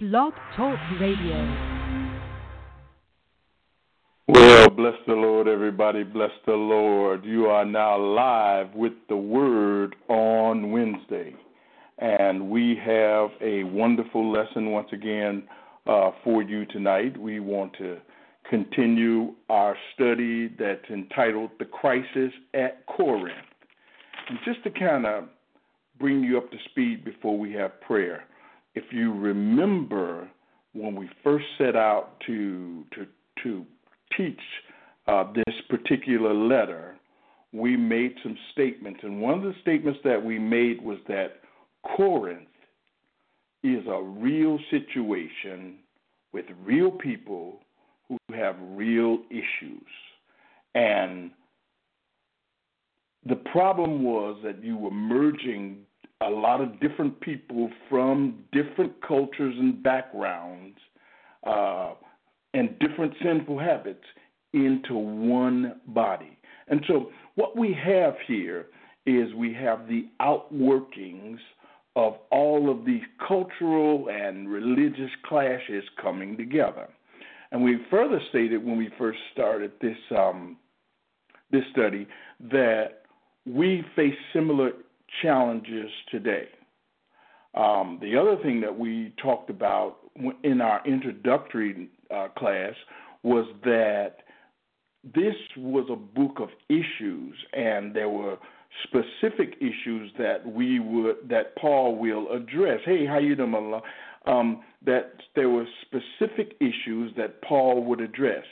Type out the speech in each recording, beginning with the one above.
Blog Talk Radio. Well, bless the Lord, everybody. Bless the Lord. You are now live with the Word on Wednesday. And we have a wonderful lesson once again uh, for you tonight. We want to continue our study that's entitled The Crisis at Corinth. And just to kind of bring you up to speed before we have prayer, if you remember when we first set out to, to, to teach uh, this particular letter, we made some statements. And one of the statements that we made was that Corinth is a real situation with real people who have real issues. And the problem was that you were merging a lot of different people from different cultures and backgrounds uh, and different sinful habits into one body. And so, what we have here is we have the outworkings of all of these cultural and religious clashes coming together. And we further stated when we first started this um, this study that we face similar challenges today. Um, the other thing that we talked about in our introductory uh, class was that this was a book of issues, and there were specific issues that we would that Paul will address. Hey, how you doing, Allah? Um, that there were specific issues that Paul would address,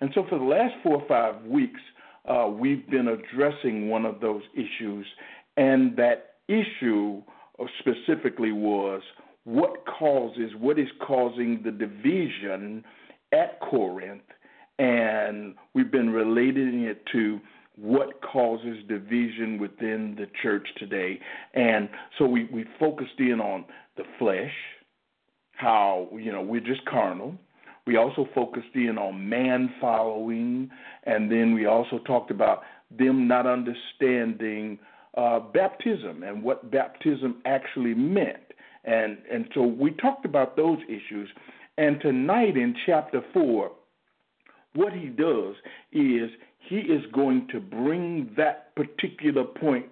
and so for the last four or five weeks, uh, we've been addressing one of those issues, and that issue uh, specifically was what causes what is causing the division at Corinth, and we've been relating it to what causes division within the church today. And so we, we focused in on the flesh, how, you know, we're just carnal. We also focused in on man following, and then we also talked about them not understanding uh, baptism and what baptism actually meant. And, and so we talked about those issues. And tonight in chapter 4, what he does is he is going to bring that particular point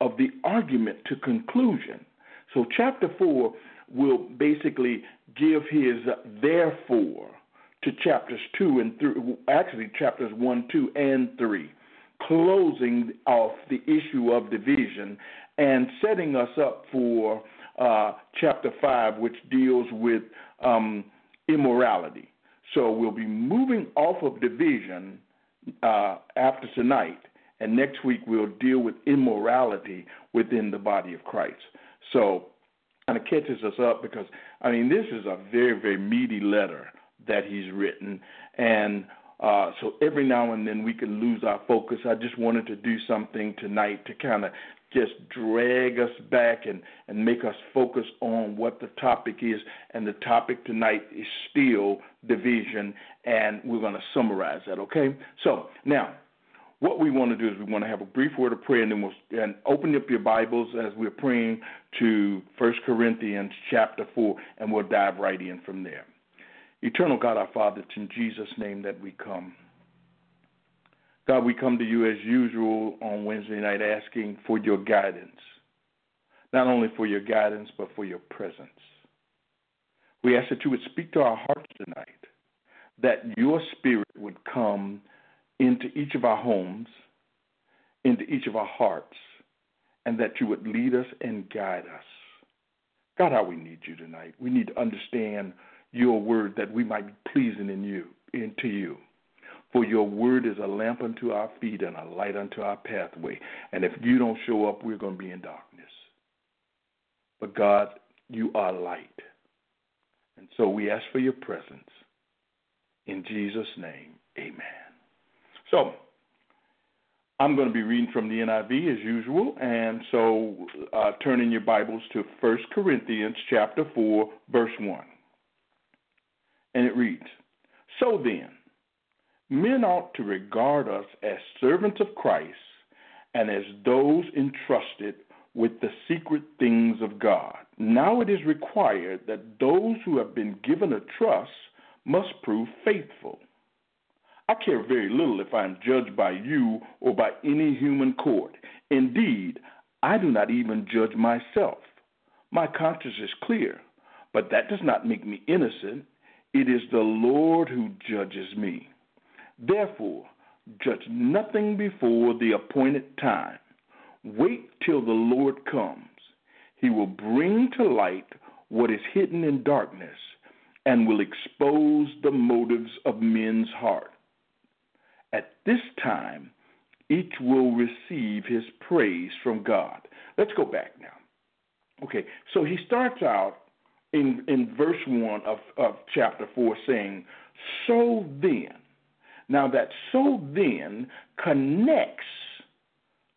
of the argument to conclusion. So, chapter 4 will basically give his therefore to chapters 2 and 3, actually, chapters 1, 2, and 3, closing off the issue of division and setting us up for uh, chapter 5, which deals with um, immorality. So we'll be moving off of division uh, after tonight, and next week we'll deal with immorality within the body of Christ. So kind of catches us up because I mean this is a very very meaty letter that he's written, and uh, so every now and then we can lose our focus. I just wanted to do something tonight to kind of just drag us back and, and make us focus on what the topic is. And the topic tonight is still division, and we're going to summarize that, okay? So now, what we want to do is we want to have a brief word of prayer, and then we'll and open up your Bibles as we're praying to First Corinthians chapter 4, and we'll dive right in from there. Eternal God, our Father, it's in Jesus' name that we come. God, we come to you as usual on Wednesday night asking for your guidance. Not only for your guidance, but for your presence. We ask that you would speak to our hearts tonight, that your spirit would come into each of our homes, into each of our hearts, and that you would lead us and guide us. God, how we need you tonight. We need to understand your word that we might be pleasing in you, into you. For your word is a lamp unto our feet and a light unto our pathway. And if you don't show up, we're going to be in darkness. But God, you are light. And so we ask for your presence. In Jesus' name, amen. So, I'm going to be reading from the NIV as usual, and so uh, turn in your Bibles to 1 Corinthians chapter 4, verse 1. And it reads, So then, men ought to regard us as servants of Christ and as those entrusted with the secret things of God. Now it is required that those who have been given a trust must prove faithful. I care very little if I am judged by you or by any human court. Indeed, I do not even judge myself. My conscience is clear, but that does not make me innocent. It is the Lord who judges me. Therefore, judge nothing before the appointed time. Wait till the Lord comes. He will bring to light what is hidden in darkness and will expose the motives of men's heart. At this time, each will receive his praise from God. Let's go back now. Okay, so he starts out in, in verse 1 of, of chapter 4 saying, So then, now that so then connects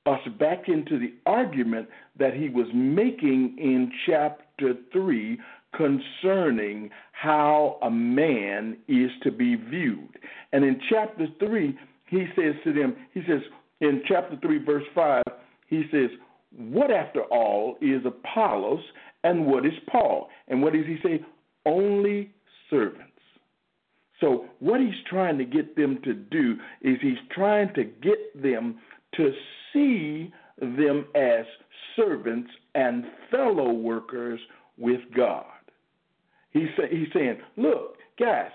us back into the argument that he was making in chapter 3 concerning how a man is to be viewed. And in chapter 3, he says to them, he says, in chapter 3, verse 5, he says, What after all is Apollos and what is Paul? And what does he say? Only servants. So, what he's trying to get them to do is he's trying to get them to see them as servants and fellow workers with God. He's, he's saying, Look, guys,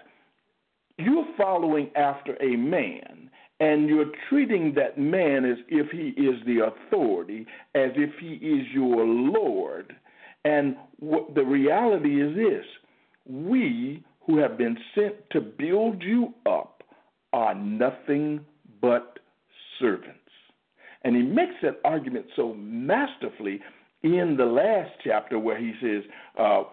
you're following after a man and you're treating that man as if he is the authority, as if he is your Lord. And what the reality is this we who have been sent to build you up are nothing but servants. And he makes that argument so masterfully in the last chapter where he says, uh,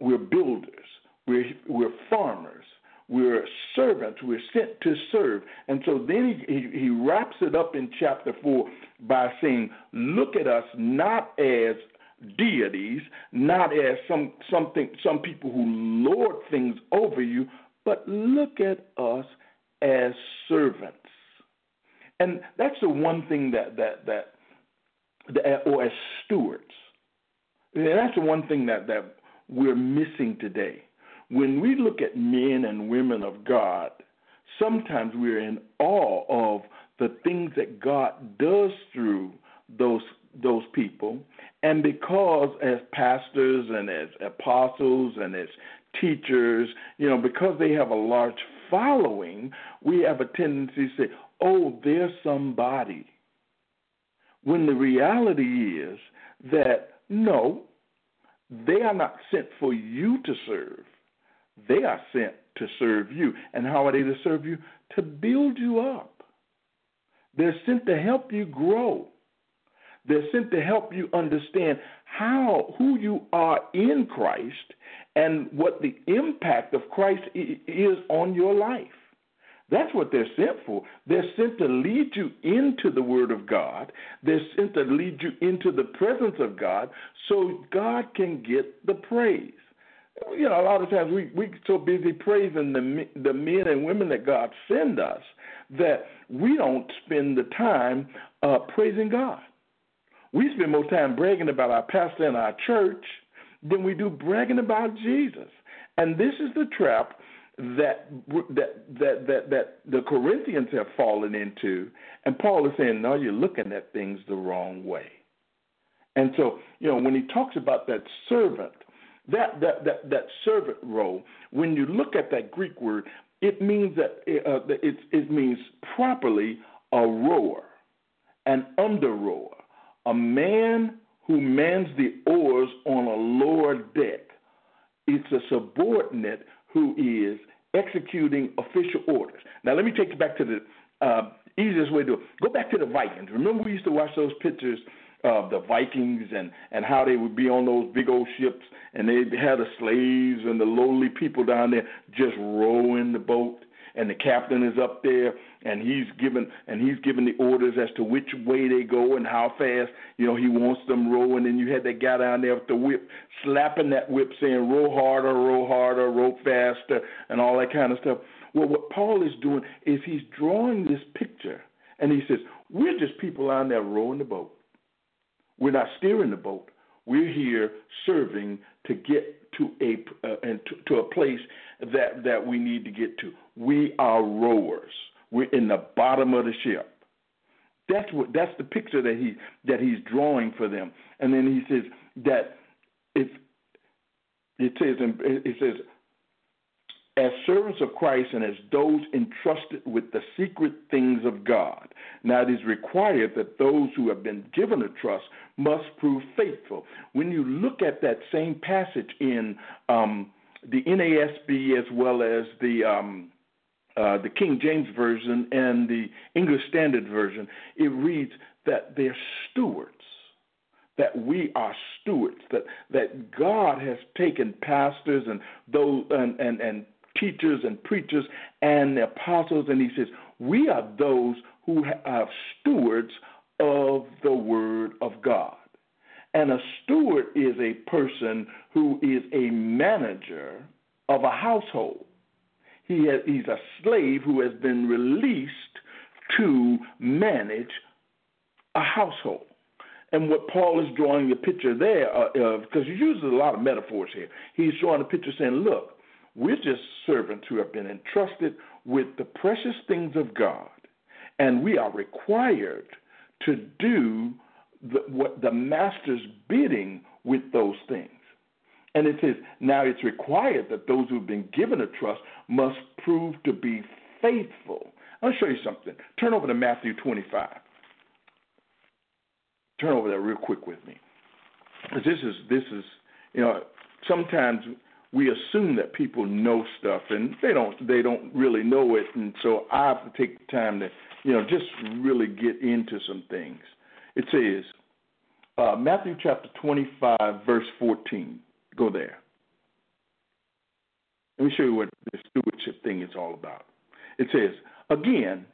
We're builders, we're, we're farmers, we're servants. We're sent to serve. And so then he, he, he wraps it up in chapter 4 by saying, Look at us not as deities, not as some something some people who lord things over you, but look at us as servants. And that's the one thing that that that, that or as stewards. And that's the one thing that that we're missing today when we look at men and women of God, sometimes we're in awe of the things that God does through those those people. And because as pastors and as apostles and as teachers, you know, because they have a large following, we have a tendency to say, oh, they're somebody. When the reality is that no, they are not sent for you to serve. They are sent to serve you. And how are they to serve you? To build you up. They're sent to help you grow. They're sent to help you understand how who you are in Christ and what the impact of Christ is on your life. That's what they're sent for. They're sent to lead you into the Word of God. They're sent to lead you into the presence of God so God can get the praise you know, a lot of times we we so busy praising the the men and women that God send us that we don't spend the time uh, praising God. We spend more time bragging about our pastor and our church than we do bragging about Jesus. And this is the trap that that that that that the Corinthians have fallen into. And Paul is saying, "No, you're looking at things the wrong way." And so, you know, when he talks about that servant that, that, that, that servant role, when you look at that Greek word, it means that uh, it, it means properly a rower, an under rower, a man who mans the oars on a lower deck. It's a subordinate who is executing official orders. Now, let me take you back to the uh, easiest way to. Go back to the Vikings. Remember, we used to watch those pictures of the Vikings and and how they would be on those big old ships. And they had the slaves and the lowly people down there just rowing the boat. And the captain is up there and he's given and he's given the orders as to which way they go and how fast you know he wants them rowing. And you had that guy down there with the whip slapping that whip saying row harder row harder row faster and all that kind of stuff. Well what paul is doing is he's drawing this picture and he says we're just people out there rowing the boat We're not steering the boat. We're here serving to get to a uh, and to, to a place that that we need to get to. We are rowers. We're in the bottom of the ship. That's what that's the picture that he that he's drawing for them. And then he says that if it says it says as servants of Christ and as those entrusted with the secret things of God. Now, it is required that those who have been given a trust must prove faithful. When you look at that same passage in um, the NASB as well as the um, uh, the King James Version and the English Standard Version, it reads that they're stewards that we are stewards, that that God has taken pastors and those and, and, and teachers and preachers and the apostles, and he says, We are those who are stewards of the Word of God. And a steward is a person who is a manager of a household. He has, he's a slave who has been released to manage a household. And what Paul is drawing the picture there uh, of, because he uses a lot of metaphors here, he's drawing a picture saying, look, we're just servants who have been entrusted with the precious things of God, and we are required to do the, what the master's bidding with those things. And it says, now it's required that those who've been given a trust must prove to be faithful. I'll show you something. Turn over to Matthew 25. Turn over there real quick with me. This is this is you know sometimes we assume that people know stuff and they don't they don't really know it and so I have to take the time to you know just really get into some things. It says uh, Matthew chapter 25 verse 14. Go there. Let me show you what the stewardship thing is all about. It says again,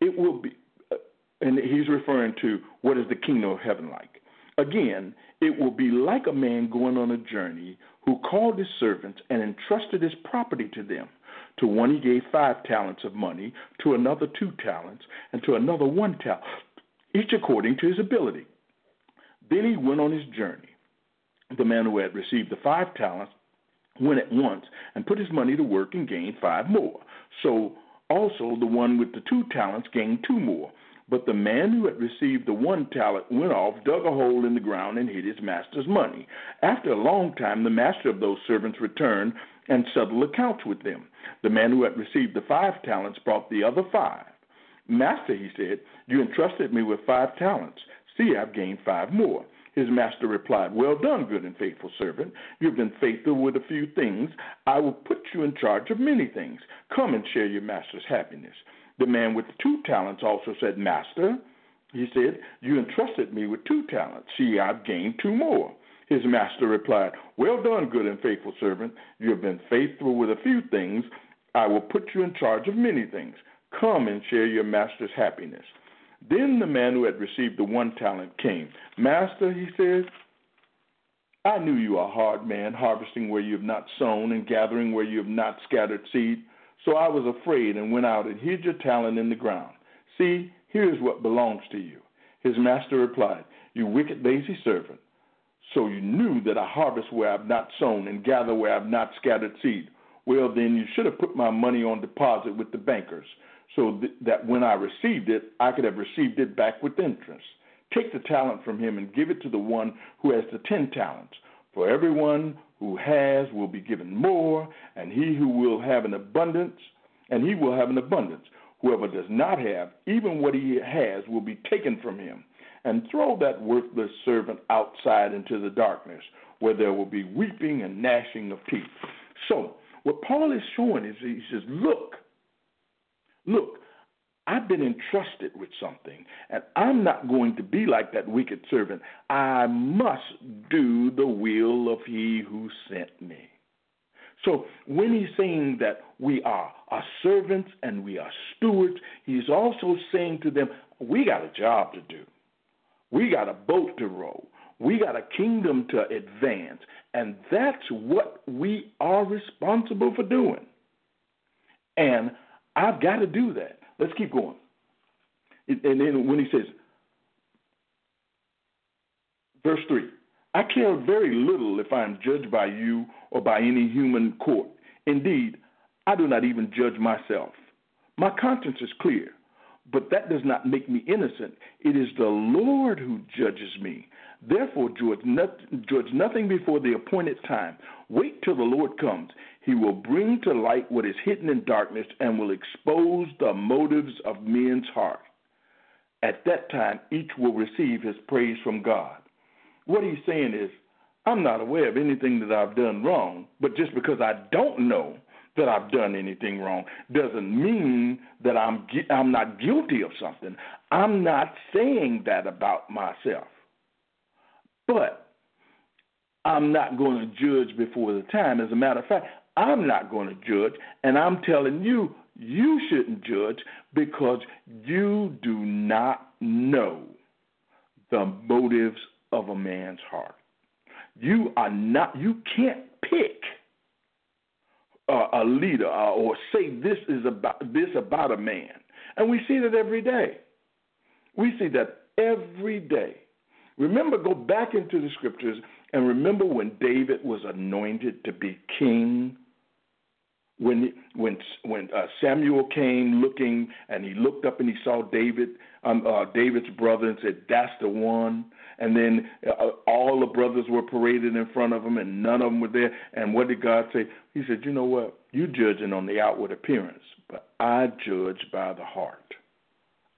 it will be, uh, and he's referring to what is the kingdom of heaven like. Again, it will be like a man going on a journey who called his servants and entrusted his property to them. To one he gave five talents of money, to another two talents, and to another one talent, each according to his ability. Then he went on his journey. The man who had received the five talents went at once and put his money to work and gained five more. So also the one with the two talents gained two more. But the man who had received the one talent went off, dug a hole in the ground, and hid his master's money. After a long time, the master of those servants returned and settled accounts with them. The man who had received the five talents brought the other five. Master, he said, you entrusted me with five talents. See, I've gained five more. His master replied, Well done, good and faithful servant. You've been faithful with a few things. I will put you in charge of many things. Come and share your master's happiness. The man with two talents also said, Master, he said, You entrusted me with two talents. See, I've gained two more. His master replied, Well done, good and faithful servant. You have been faithful with a few things. I will put you in charge of many things. Come and share your master's happiness. Then the man who had received the one talent came. Master, he said, I knew you are a hard man, harvesting where you have not sown and gathering where you have not scattered seed. So I was afraid and went out and hid your talent in the ground. See, here is what belongs to you. His master replied, You wicked, lazy servant. So you knew that I harvest where I've not sown and gather where I've not scattered seed. Well, then you should have put my money on deposit with the bankers, so th- that when I received it, I could have received it back with interest. Take the talent from him and give it to the one who has the ten talents. For everyone who has will be given more, and he who will have an abundance, and he will have an abundance. Whoever does not have, even what he has, will be taken from him. And throw that worthless servant outside into the darkness, where there will be weeping and gnashing of teeth. So, what Paul is showing is he says, Look, look, I've been entrusted with something, and I'm not going to be like that wicked servant. I must do the will of he who sent me. So when he's saying that we are, are servants and we are stewards, he's also saying to them, we got a job to do. We got a boat to row. We got a kingdom to advance. And that's what we are responsible for doing. And I've got to do that. Let's keep going. And then when he says, Verse 3 I care very little if I am judged by you or by any human court. Indeed, I do not even judge myself. My conscience is clear, but that does not make me innocent. It is the Lord who judges me. Therefore, judge, not, judge nothing before the appointed time. Wait till the Lord comes. He will bring to light what is hidden in darkness and will expose the motives of men's heart. At that time, each will receive his praise from God. What he's saying is, I'm not aware of anything that I've done wrong, but just because I don't know that I've done anything wrong doesn't mean that I'm I'm not guilty of something. I'm not saying that about myself. But I'm not going to judge before the time. As a matter of fact, I'm not going to judge, and I'm telling you, you shouldn't judge because you do not know the motives of a man's heart. You are not, you can't pick uh, a leader or say this is about this about a man. And we see that every day. We see that every day. Remember, go back into the scriptures and remember when David was anointed to be king. When when when uh, Samuel came looking and he looked up and he saw David, um, uh, David's brother, and said, "That's the one." And then uh, all the brothers were paraded in front of him, and none of them were there. And what did God say? He said, "You know what? You're judging on the outward appearance, but I judge by the heart.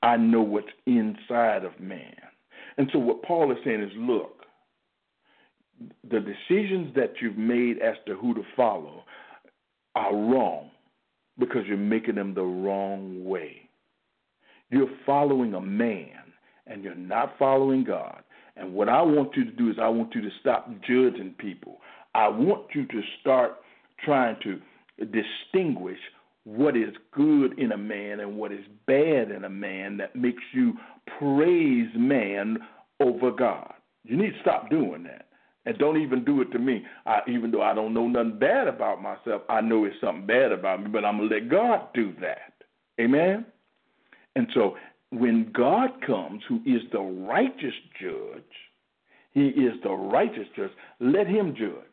I know what's inside of man." And so what Paul is saying is look, the decisions that you've made as to who to follow are wrong because you're making them the wrong way. You're following a man and you're not following God. And what I want you to do is I want you to stop judging people. I want you to start trying to distinguish what is good in a man and what is bad in a man that makes you praise man over God. You need to stop doing that. And don't even do it to me. I, even though I don't know nothing bad about myself, I know it's something bad about me, but I'm going to let God do that. Amen? And so when God comes, who is the righteous judge, he is the righteous judge, let him judge.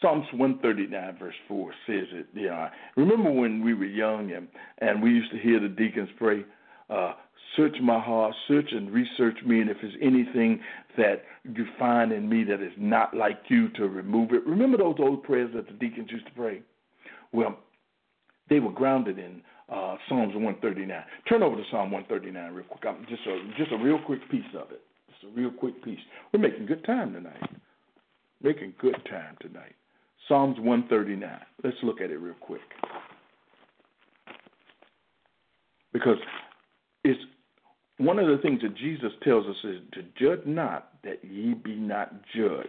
Psalms 139, verse 4 says it. You know, remember when we were young and, and we used to hear the deacons pray, uh, Search my heart, search and research me, and if there's anything that you find in me that is not like you, to remove it. Remember those old prayers that the deacons used to pray? Well, they were grounded in uh, Psalms 139. Turn over to Psalm 139 real quick. I'm just a just a real quick piece of it. Just a real quick piece. We're making good time tonight. Making good time tonight. Psalms 139. Let's look at it real quick. Because it's one of the things that Jesus tells us is to judge not that ye be not judged.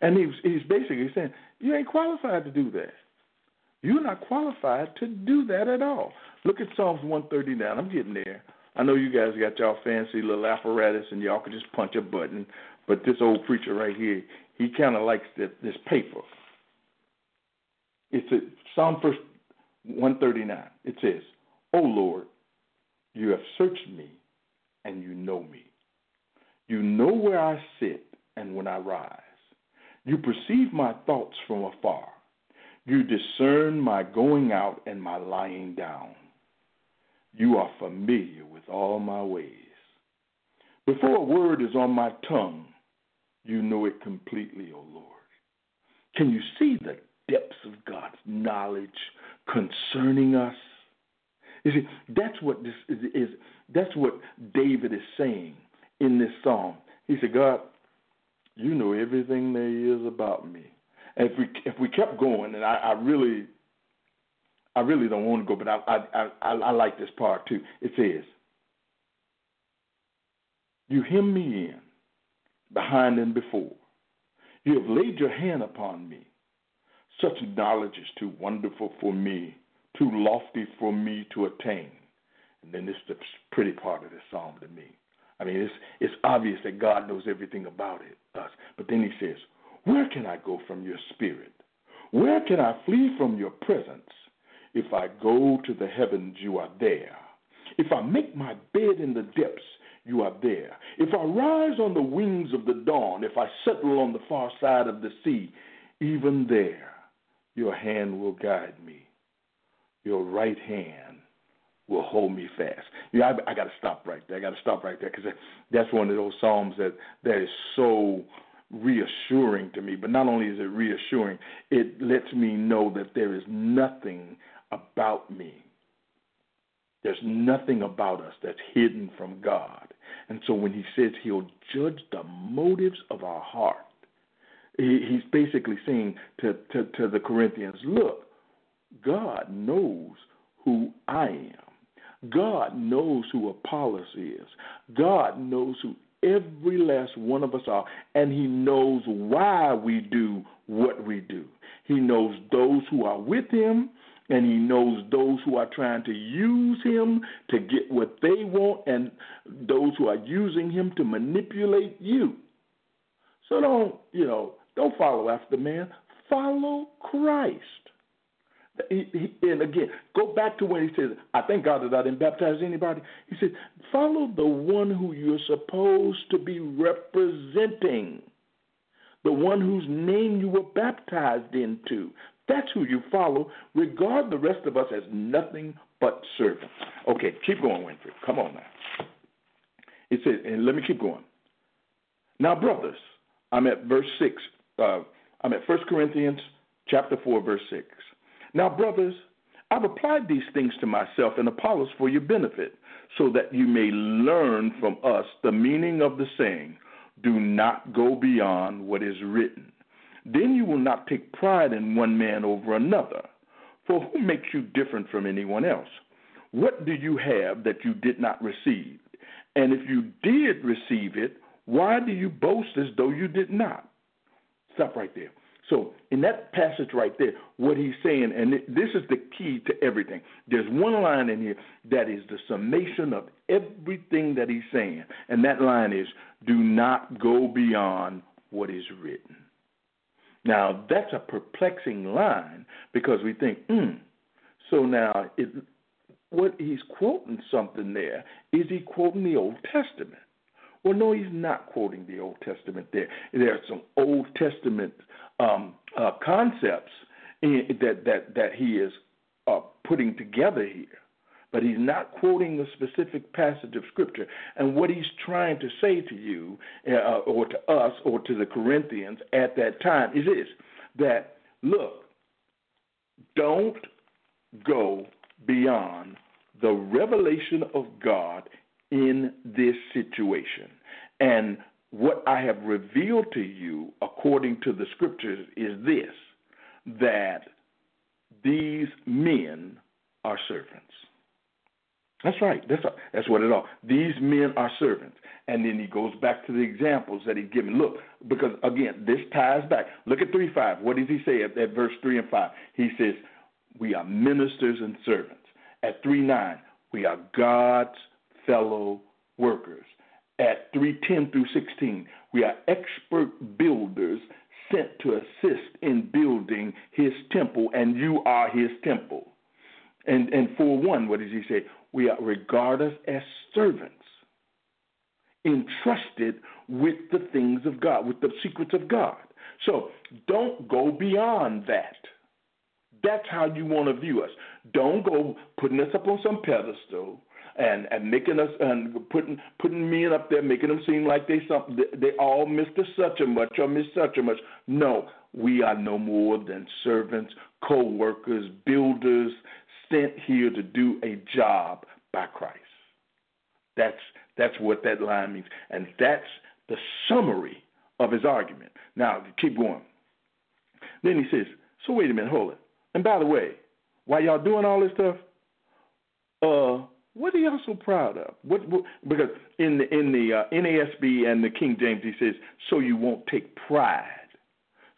And he's, he's basically saying, you ain't qualified to do that. You're not qualified to do that at all. Look at Psalms 139. I'm getting there. I know you guys got y'all fancy little apparatus and y'all can just punch a button, but this old preacher right here, he kind of likes the, this paper. It's a, Psalm first 139. It says, "O Lord, you have searched me, and you know me. You know where I sit and when I rise. You perceive my thoughts from afar. You discern my going out and my lying down. You are familiar with all my ways. Before a word is on my tongue, you know it completely, O Lord. Can you see the depths of God's knowledge concerning us. You see, that's what this is, is that's what David is saying in this psalm. He said, God, you know everything there is about me. And if we if we kept going, and I, I really I really don't want to go, but I, I I I like this part too. It says, "You hem me in, behind and before. You have laid your hand upon me. Such knowledge is too wonderful for me, too lofty for me to attain. And then this is the pretty part of this psalm to me. I mean, it's it's obvious that God knows everything about it, us. But then he says, Where can I go from your spirit? Where can I flee from your presence? If I go to the heavens, you are there. If I make my bed in the depths, you are there. If I rise on the wings of the dawn, if I settle on the far side of the sea, even there your hand will guide me. Your right hand will hold me fast. You know, I, I got to stop right there. I got to stop right there because that's one of those psalms that that is so reassuring to me. But not only is it reassuring, it lets me know that there is nothing about me. There's nothing about us that's hidden from God. And so when he says he'll judge the motives of our heart, he's basically saying to, to, to the Corinthians, look, God knows who I am. God knows who Apollos is. God knows who every last one of us are, and He knows why we do what we do. He knows those who are with Him, and He knows those who are trying to use Him to get what they want, and those who are using Him to manipulate you. So don't, you know, don't follow after man. Follow Christ. And again, go back to when he says, I thank God that I didn't baptize anybody. He said, follow the one who you're supposed to be representing, the one whose name you were baptized into. That's who you follow. Regard the rest of us as nothing but servants. Okay, keep going, Winfrey. Come on now. It says, and let me keep going. Now, brothers, I'm at verse 6. Uh, I'm at 1 Corinthians chapter 4, verse 6. Now, brothers, I've applied these things to myself and Apollos for your benefit, so that you may learn from us the meaning of the saying, do not go beyond what is written. Then you will not take pride in one man over another. For who makes you different from anyone else? What do you have that you did not receive? And if you did receive it, why do you boast as though you did not? Stop right there. So, in that passage right there, what he's saying, and this is the key to everything, there's one line in here that is the summation of everything that he's saying. And that line is do not go beyond what is written. Now, that's a perplexing line because we think, hmm, so now it, what he's quoting something there, is he quoting the Old Testament? Well, no, he's not quoting the Old Testament there. There are some Old Testament um, uh, concepts in, that that that he is uh, putting together here, but he's not quoting a specific passage of scripture. And what he's trying to say to you, uh, or to us, or to the Corinthians at that time is this: that look, don't go beyond the revelation of God in this situation. And what I have revealed to you according to the scriptures is this that these men are servants. That's right. That's that's what it all. These men are servants, and then he goes back to the examples that he's given. Look, because again, this ties back. Look at three five. What does he say at, at verse three and five? He says, "We are ministers and servants." At three nine, we are God's fellow workers at 310 through 16. We are expert builders sent to assist in building his temple, and you are his temple. And, and for one, what does he say? We are regard us as servants, entrusted with the things of God, with the secrets of God. So don't go beyond that. That's how you want to view us. Don't go putting us up on some pedestal and and making us and putting putting men up there, making them seem like they something they all Mister Such and Much or Miss Such and Much. No, we are no more than servants, co-workers, builders, sent here to do a job by Christ. That's that's what that line means, and that's the summary of his argument. Now keep going. Then he says, "So wait a minute, hold it. And by the way, while y'all doing all this stuff, uh, what are y'all so proud of? What, what because in the in the uh, NASB and the King James he says, so you won't take pride,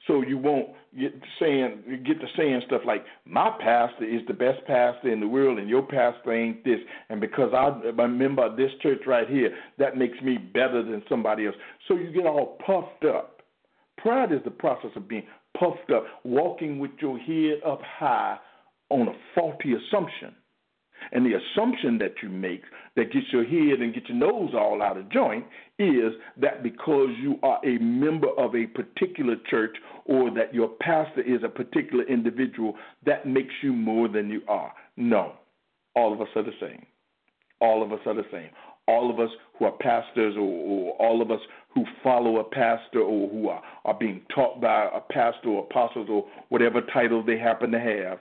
so you won't get saying get to saying stuff like my pastor is the best pastor in the world and your pastor ain't this, and because I'm a member of this church right here, that makes me better than somebody else. So you get all puffed up. Pride is the process of being puffed up, walking with your head up high on a faulty assumption And the assumption that you make that gets your head and gets your nose all out of joint is that because you are a member of a particular church or that your pastor is a particular individual, that makes you more than you are. No, all of us are the same. All of us are the same. All of us who are pastors or, or all of us who follow a pastor or who are, are being taught by a pastor or apostles or whatever title they happen to have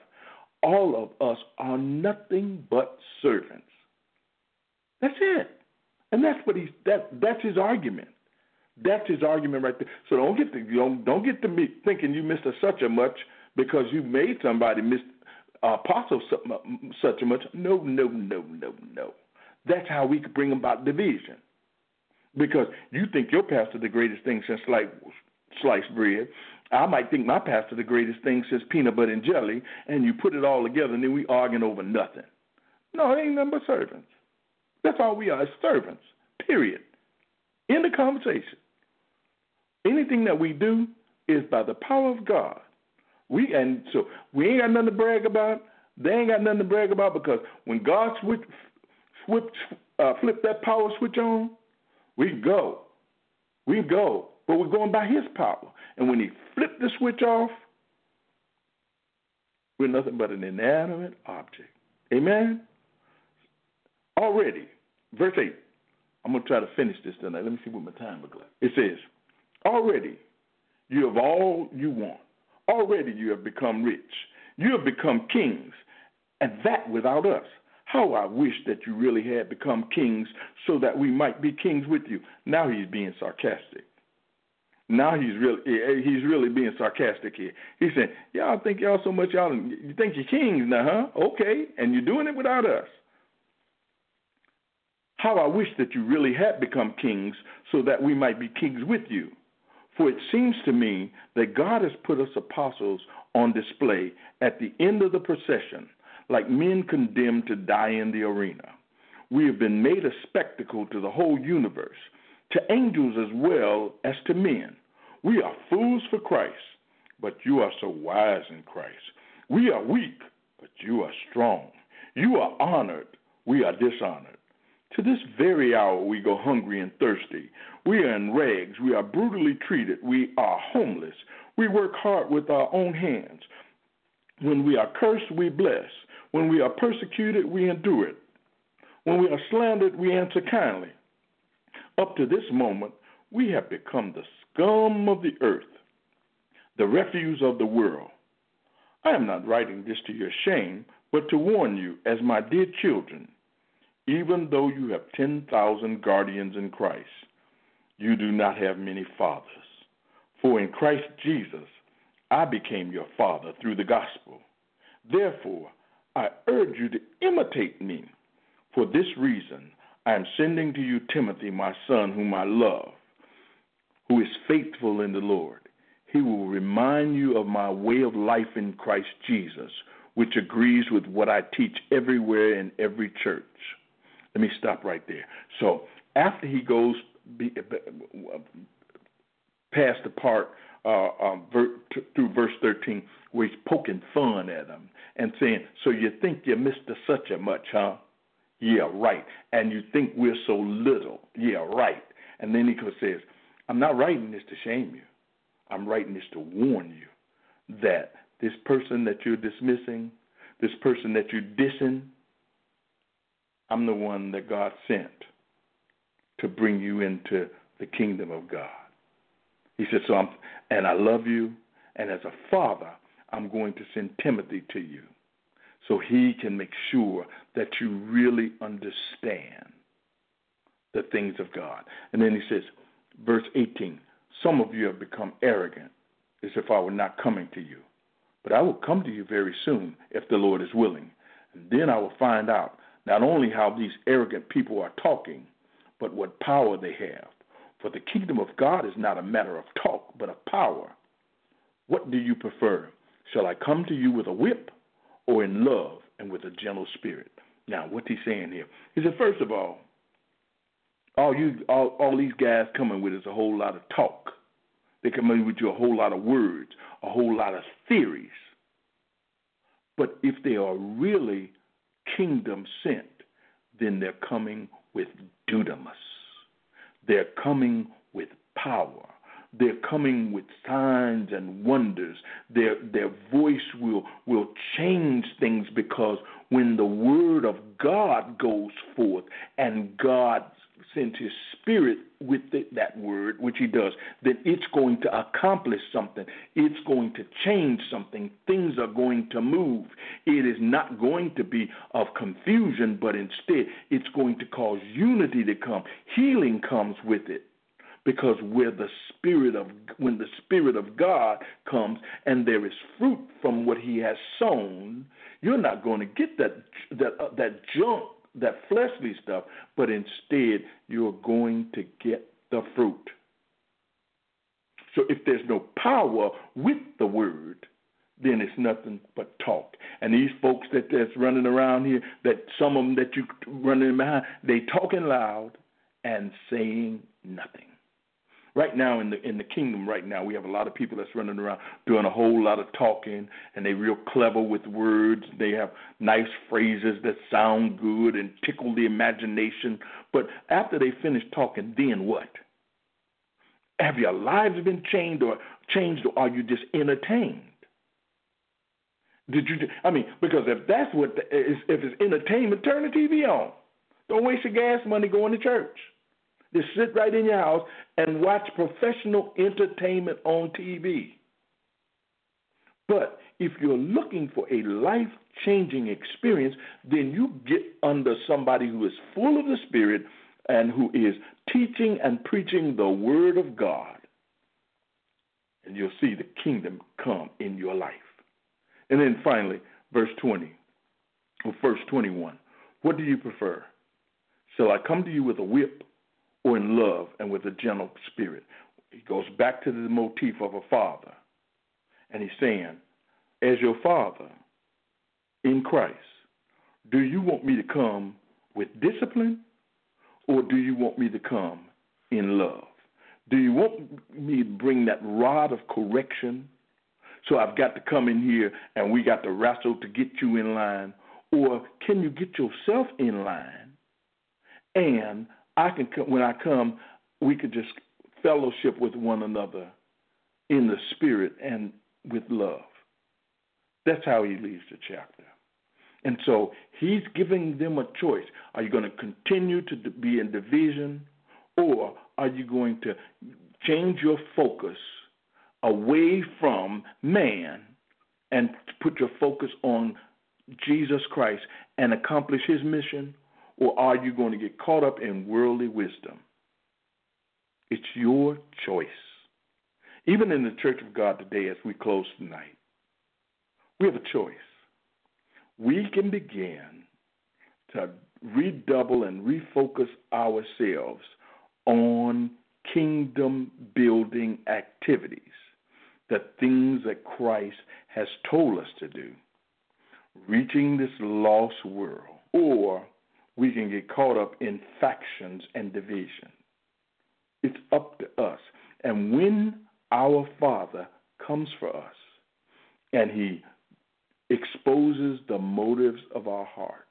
all of us are nothing but servants. That's it. And that's what he's that that's his argument. That's his argument right there. So don't get to don't don't get to me thinking you missed a such a much because you made somebody miss uh, apostle such a much. No, no, no, no, no. That's how we could bring about division. Because you think your pastor the greatest thing since like sliced bread, I might think my pastor the greatest thing since peanut butter and jelly, and you put it all together, and then we arguing over nothing. No, it ain't nothing but servants. That's all we are, is servants. Period. In the conversation. Anything that we do is by the power of God. We and so we ain't got nothing to brag about. They ain't got nothing to brag about because when God switch, switch uh, flip that power switch on, we go. We go but we're going by his power. And when he flipped the switch off, we're nothing but an inanimate object. Amen? Already, verse 8. I'm going to try to finish this tonight. Let me see what my time looks like. It says, Already you have all you want. Already you have become rich. You have become kings, and that without us. How I wish that you really had become kings so that we might be kings with you. Now he's being sarcastic. Now he's really he's really being sarcastic here. He said, "Y'all think y'all so much y'all you think you're kings now, huh? Okay, and you're doing it without us." How I wish that you really had become kings so that we might be kings with you. For it seems to me that God has put us apostles on display at the end of the procession, like men condemned to die in the arena. We have been made a spectacle to the whole universe to angels as well as to men. We are fools for Christ, but you are so wise in Christ. We are weak, but you are strong. You are honored, we are dishonored. To this very hour we go hungry and thirsty. We are in rags, we are brutally treated, we are homeless. We work hard with our own hands. When we are cursed, we bless. When we are persecuted, we endure it. When we are slandered, we answer kindly. Up to this moment, we have become the scum of the earth, the refuse of the world. I am not writing this to your shame, but to warn you, as my dear children, even though you have 10,000 guardians in Christ, you do not have many fathers. For in Christ Jesus, I became your father through the gospel. Therefore, I urge you to imitate me. For this reason, I am sending to you Timothy, my son, whom I love, who is faithful in the Lord. He will remind you of my way of life in Christ Jesus, which agrees with what I teach everywhere in every church. Let me stop right there. So, after he goes past the part uh, um, ver, t- through verse 13 where he's poking fun at them and saying, So you think you a such a much, huh? Yeah, right. And you think we're so little. Yeah, right. And then he says, I'm not writing this to shame you. I'm writing this to warn you that this person that you're dismissing, this person that you're dissing, I'm the one that God sent to bring you into the kingdom of God. He said, So I'm, and I love you, and as a father, I'm going to send Timothy to you so he can make sure that you really understand the things of God. And then he says, verse 18, some of you have become arrogant, as if I were not coming to you. But I will come to you very soon, if the Lord is willing. And then I will find out not only how these arrogant people are talking, but what power they have. For the kingdom of God is not a matter of talk, but of power. What do you prefer? Shall I come to you with a whip or in love and with a gentle spirit. Now, what's he saying here? He said, first of all, all you all, all these guys coming with is a whole lot of talk. They come in with you a whole lot of words, a whole lot of theories. But if they are really kingdom sent, then they're coming with dunamis. They're coming with power. They're coming with signs and wonders. Their their voice will will change things because when the word of God goes forth and God sends his spirit with the, that word, which he does, then it's going to accomplish something. It's going to change something. Things are going to move. It is not going to be of confusion, but instead it's going to cause unity to come. Healing comes with it because where the spirit of when the spirit of God comes and there is fruit from what he has sown, you're not going to get that that uh, that junk, that fleshly stuff, but instead you're going to get the fruit. So if there's no power with the word, then it's nothing but talk. And these folks that that's running around here, that some of them that you running behind, they talking loud and saying nothing. Right now in the in the kingdom, right now we have a lot of people that's running around doing a whole lot of talking, and they real clever with words. They have nice phrases that sound good and tickle the imagination. But after they finish talking, then what? Have your lives been changed or changed, or are you just entertained? Did you? I mean, because if that's what the, if it's entertainment, turn the TV on. Don't waste your gas money going to church. Just sit right in your house and watch professional entertainment on TV. But if you're looking for a life changing experience, then you get under somebody who is full of the Spirit and who is teaching and preaching the Word of God. And you'll see the kingdom come in your life. And then finally, verse 20, or verse 21. What do you prefer? Shall I come to you with a whip or in love and with a gentle spirit. He goes back to the motif of a father. And he's saying, As your father in Christ, do you want me to come with discipline or do you want me to come in love? Do you want me to bring that rod of correction? So I've got to come in here and we got to wrestle to get you in line? Or can you get yourself in line and I can come, when I come, we could just fellowship with one another in the spirit and with love. That's how he leaves the chapter. And so he's giving them a choice. Are you going to continue to be in division or are you going to change your focus away from man and put your focus on Jesus Christ and accomplish his mission or are you going to get caught up in worldly wisdom? It's your choice. Even in the Church of God today, as we close tonight, we have a choice. We can begin to redouble and refocus ourselves on kingdom building activities, the things that Christ has told us to do, reaching this lost world, or we can get caught up in factions and division. It's up to us. And when our Father comes for us and He exposes the motives of our heart,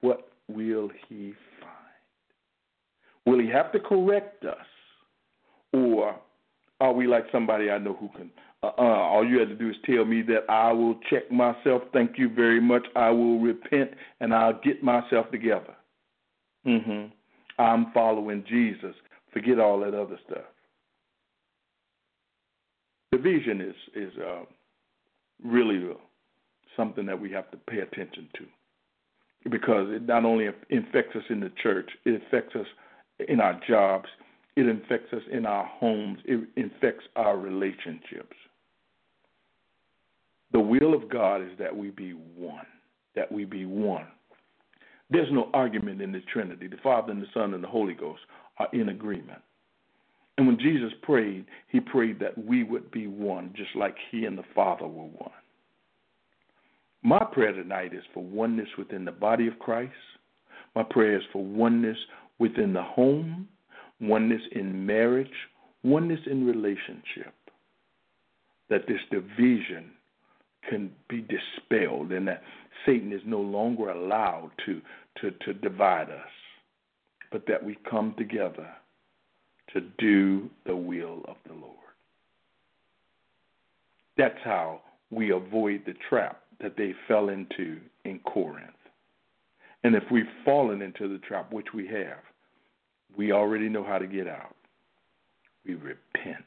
what will He find? Will He have to correct us? Or are we like somebody I know who can uh, uh, all you have to do is tell me that I will check myself. Thank you very much. I will repent and I'll get myself together. Mm-hmm. I'm following Jesus. Forget all that other stuff. Division is is uh, really something that we have to pay attention to because it not only infects us in the church, it affects us in our jobs, it infects us in our homes, it infects our relationships. The will of God is that we be one, that we be one. There's no argument in the Trinity. The Father and the Son and the Holy Ghost are in agreement. And when Jesus prayed, he prayed that we would be one, just like he and the Father were one. My prayer tonight is for oneness within the body of Christ. My prayer is for oneness within the home, oneness in marriage, oneness in relationship. That this division can be dispelled and that Satan is no longer allowed to, to, to divide us, but that we come together to do the will of the Lord. That's how we avoid the trap that they fell into in Corinth. And if we've fallen into the trap, which we have, we already know how to get out. We repent.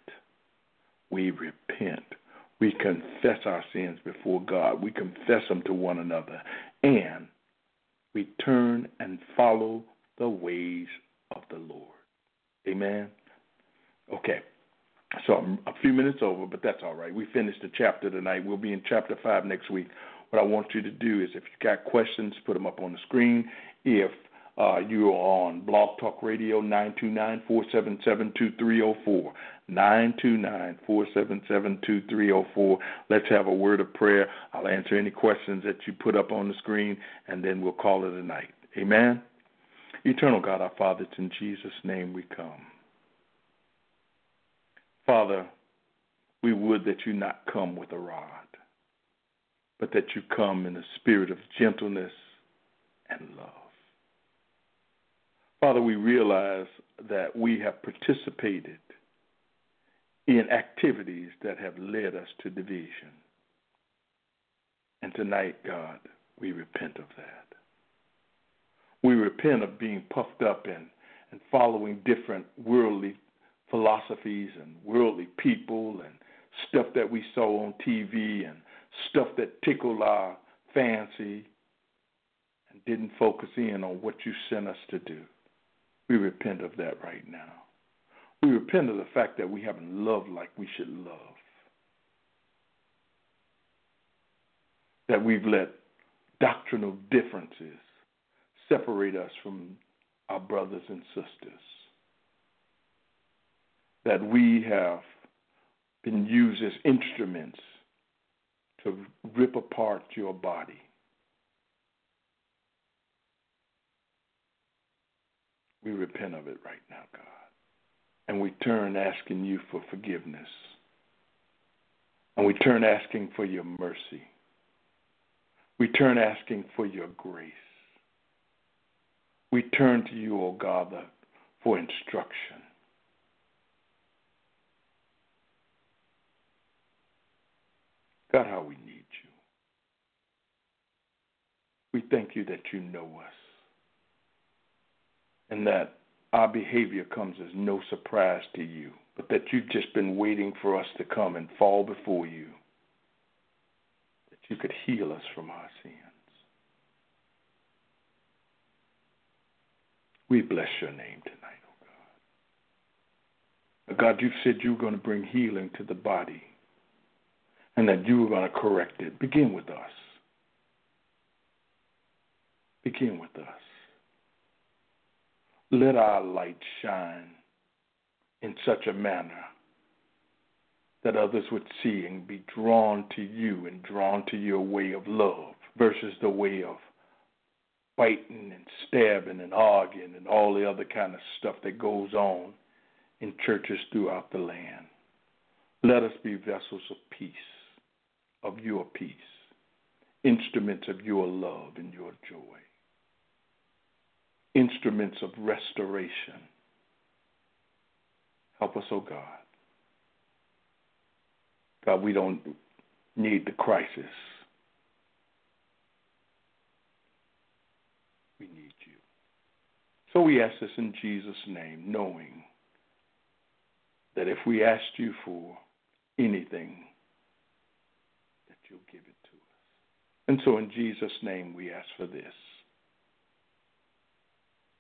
We repent. We confess our sins before God. We confess them to one another. And we turn and follow the ways of the Lord. Amen. Okay. So I'm a few minutes over, but that's all right. We finished the chapter tonight. We'll be in chapter 5 next week. What I want you to do is if you got questions, put them up on the screen. If uh, you are on Blog Talk Radio, 929 477 2304. 929 477 2304. Let's have a word of prayer. I'll answer any questions that you put up on the screen, and then we'll call it a night. Amen. Eternal God, our Father, it's in Jesus' name we come. Father, we would that you not come with a rod, but that you come in a spirit of gentleness and love. Father, we realize that we have participated in activities that have led us to division. And tonight, God, we repent of that. We repent of being puffed up and, and following different worldly philosophies and worldly people and stuff that we saw on TV and stuff that tickled our fancy and didn't focus in on what you sent us to do. We repent of that right now. We repent of the fact that we haven't loved like we should love. That we've let doctrinal differences separate us from our brothers and sisters that we have been used as instruments to rip apart your body. We repent of it right now, God. And we turn asking you for forgiveness. And we turn asking for your mercy. We turn asking for your grace. We turn to you, O oh God, for instruction. God, how we need you. We thank you that you know us and that our behavior comes as no surprise to you, but that you've just been waiting for us to come and fall before you, that you could heal us from our sins. We bless your name tonight, oh God. God, you said you were going to bring healing to the body and that you are going to correct it. Begin with us. Begin with us. Let our light shine in such a manner that others would see and be drawn to you and drawn to your way of love versus the way of fighting and stabbing and arguing and all the other kind of stuff that goes on in churches throughout the land. Let us be vessels of peace of your peace, instruments of your love and your joy, instruments of restoration. Help us, oh God. God, we don't need the crisis. We need you. So we ask this in Jesus' name, knowing that if we asked you for anything, that you'll give it to us. And so in Jesus' name we ask for this.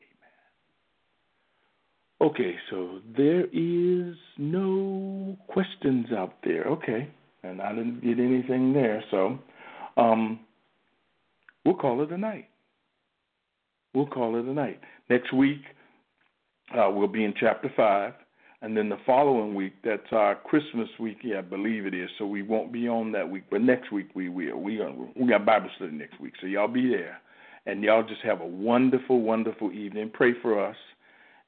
Amen. Okay, so there is no questions out there. Okay. And I didn't get anything there, so um, we'll call it a night. We'll call it a night. Next week, uh, we'll be in chapter 5. And then the following week, that's our Christmas week, yeah, I believe it is. So we won't be on that week, but next week we will. We got we got Bible study next week, so y'all be there, and y'all just have a wonderful, wonderful evening. Pray for us,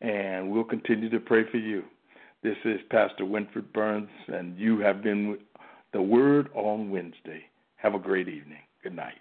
and we'll continue to pray for you. This is Pastor Winfred Burns, and you have been the Word on Wednesday. Have a great evening. Good night.